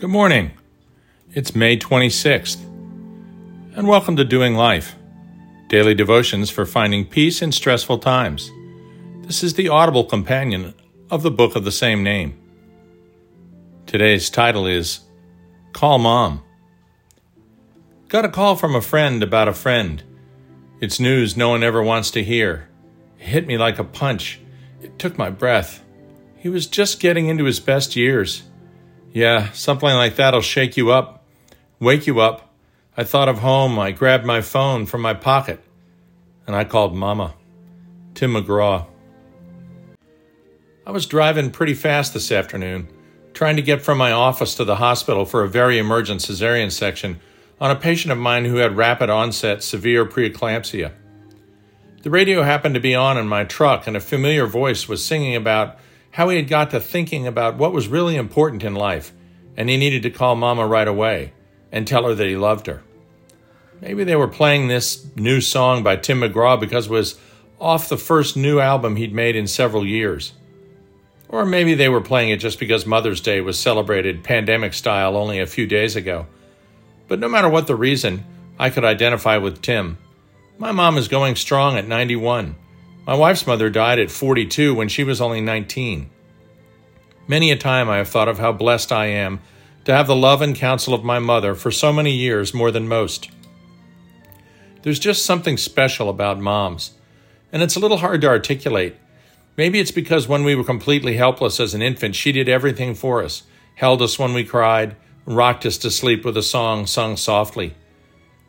Good morning. It's May 26th, and welcome to Doing Life, daily devotions for finding peace in stressful times. This is the audible companion of the book of the same name. Today's title is Call Mom. Got a call from a friend about a friend. It's news no one ever wants to hear. It hit me like a punch. It took my breath. He was just getting into his best years. Yeah, something like that'll shake you up, wake you up. I thought of home. I grabbed my phone from my pocket, and I called Mama. Tim McGraw. I was driving pretty fast this afternoon, trying to get from my office to the hospital for a very emergent cesarean section on a patient of mine who had rapid onset severe preeclampsia. The radio happened to be on in my truck, and a familiar voice was singing about how he had got to thinking about what was really important in life, and he needed to call Mama right away and tell her that he loved her. Maybe they were playing this new song by Tim McGraw because it was off the first new album he'd made in several years. Or maybe they were playing it just because Mother's Day was celebrated pandemic style only a few days ago. But no matter what the reason, I could identify with Tim. My mom is going strong at 91 my wife's mother died at 42 when she was only 19. Many a time I have thought of how blessed I am to have the love and counsel of my mother for so many years more than most. There's just something special about moms, and it's a little hard to articulate. Maybe it's because when we were completely helpless as an infant, she did everything for us, held us when we cried, rocked us to sleep with a song sung softly.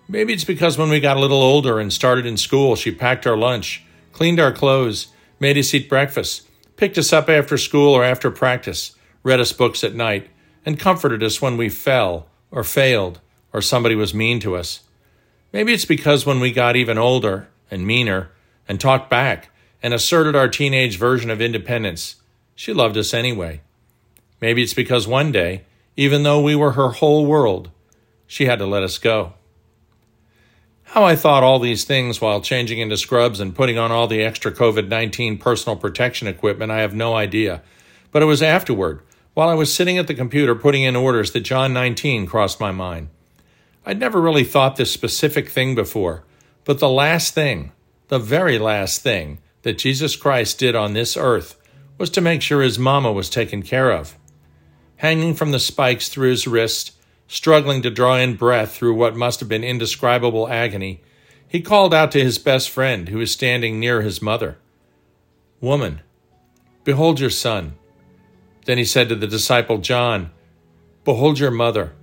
Maybe it's because when we got a little older and started in school, she packed our lunch cleaned our clothes, made us eat breakfast, picked us up after school or after practice, read us books at night, and comforted us when we fell or failed or somebody was mean to us. Maybe it's because when we got even older and meaner and talked back and asserted our teenage version of independence, she loved us anyway. Maybe it's because one day, even though we were her whole world, she had to let us go. How I thought all these things while changing into scrubs and putting on all the extra COVID 19 personal protection equipment, I have no idea. But it was afterward, while I was sitting at the computer putting in orders, that John 19 crossed my mind. I'd never really thought this specific thing before, but the last thing, the very last thing that Jesus Christ did on this earth was to make sure his mama was taken care of. Hanging from the spikes through his wrist, struggling to draw in breath through what must have been indescribable agony, he called out to his best friend, who was standing near his mother Woman, behold your son. Then he said to the disciple John, Behold your mother.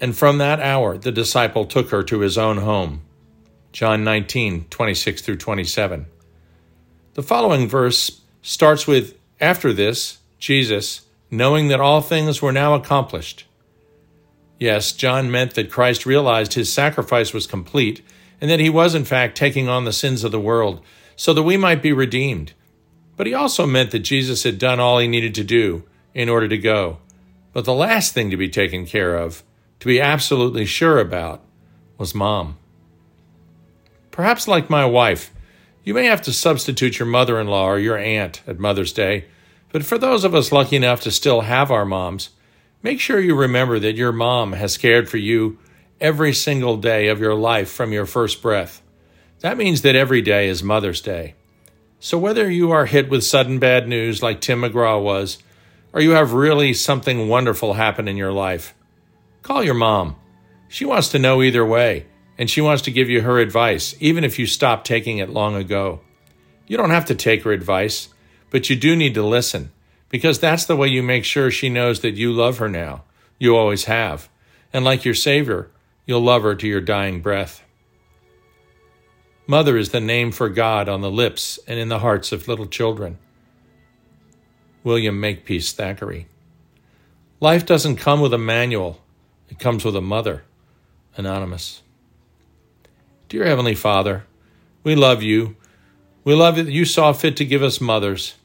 And from that hour the disciple took her to his own home. John 19, 26 through 27. The following verse starts with After this, Jesus, knowing that all things were now accomplished, Yes, John meant that Christ realized his sacrifice was complete and that he was, in fact, taking on the sins of the world so that we might be redeemed. But he also meant that Jesus had done all he needed to do in order to go. But the last thing to be taken care of, to be absolutely sure about, was mom. Perhaps like my wife, you may have to substitute your mother in law or your aunt at Mother's Day, but for those of us lucky enough to still have our moms, Make sure you remember that your mom has cared for you every single day of your life from your first breath. That means that every day is Mother's Day. So whether you are hit with sudden bad news like Tim McGraw was, or you have really something wonderful happen in your life, call your mom. She wants to know either way, and she wants to give you her advice, even if you stopped taking it long ago. You don't have to take her advice, but you do need to listen because that's the way you make sure she knows that you love her now. You always have. And like your Savior, you'll love her to your dying breath. Mother is the name for God on the lips and in the hearts of little children. William Makepeace Thackeray. Life doesn't come with a manual, it comes with a mother. Anonymous. Dear Heavenly Father, We love you. We love that you saw fit to give us mothers.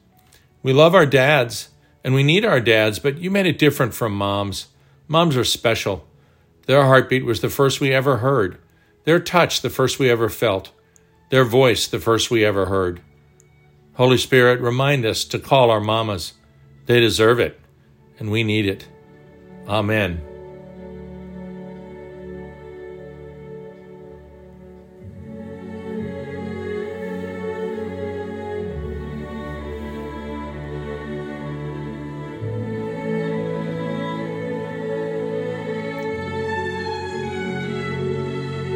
We love our dads, and we need our dads, but you made it different from moms. Moms are special. Their heartbeat was the first we ever heard, their touch, the first we ever felt, their voice, the first we ever heard. Holy Spirit, remind us to call our mamas. They deserve it, and we need it. Amen.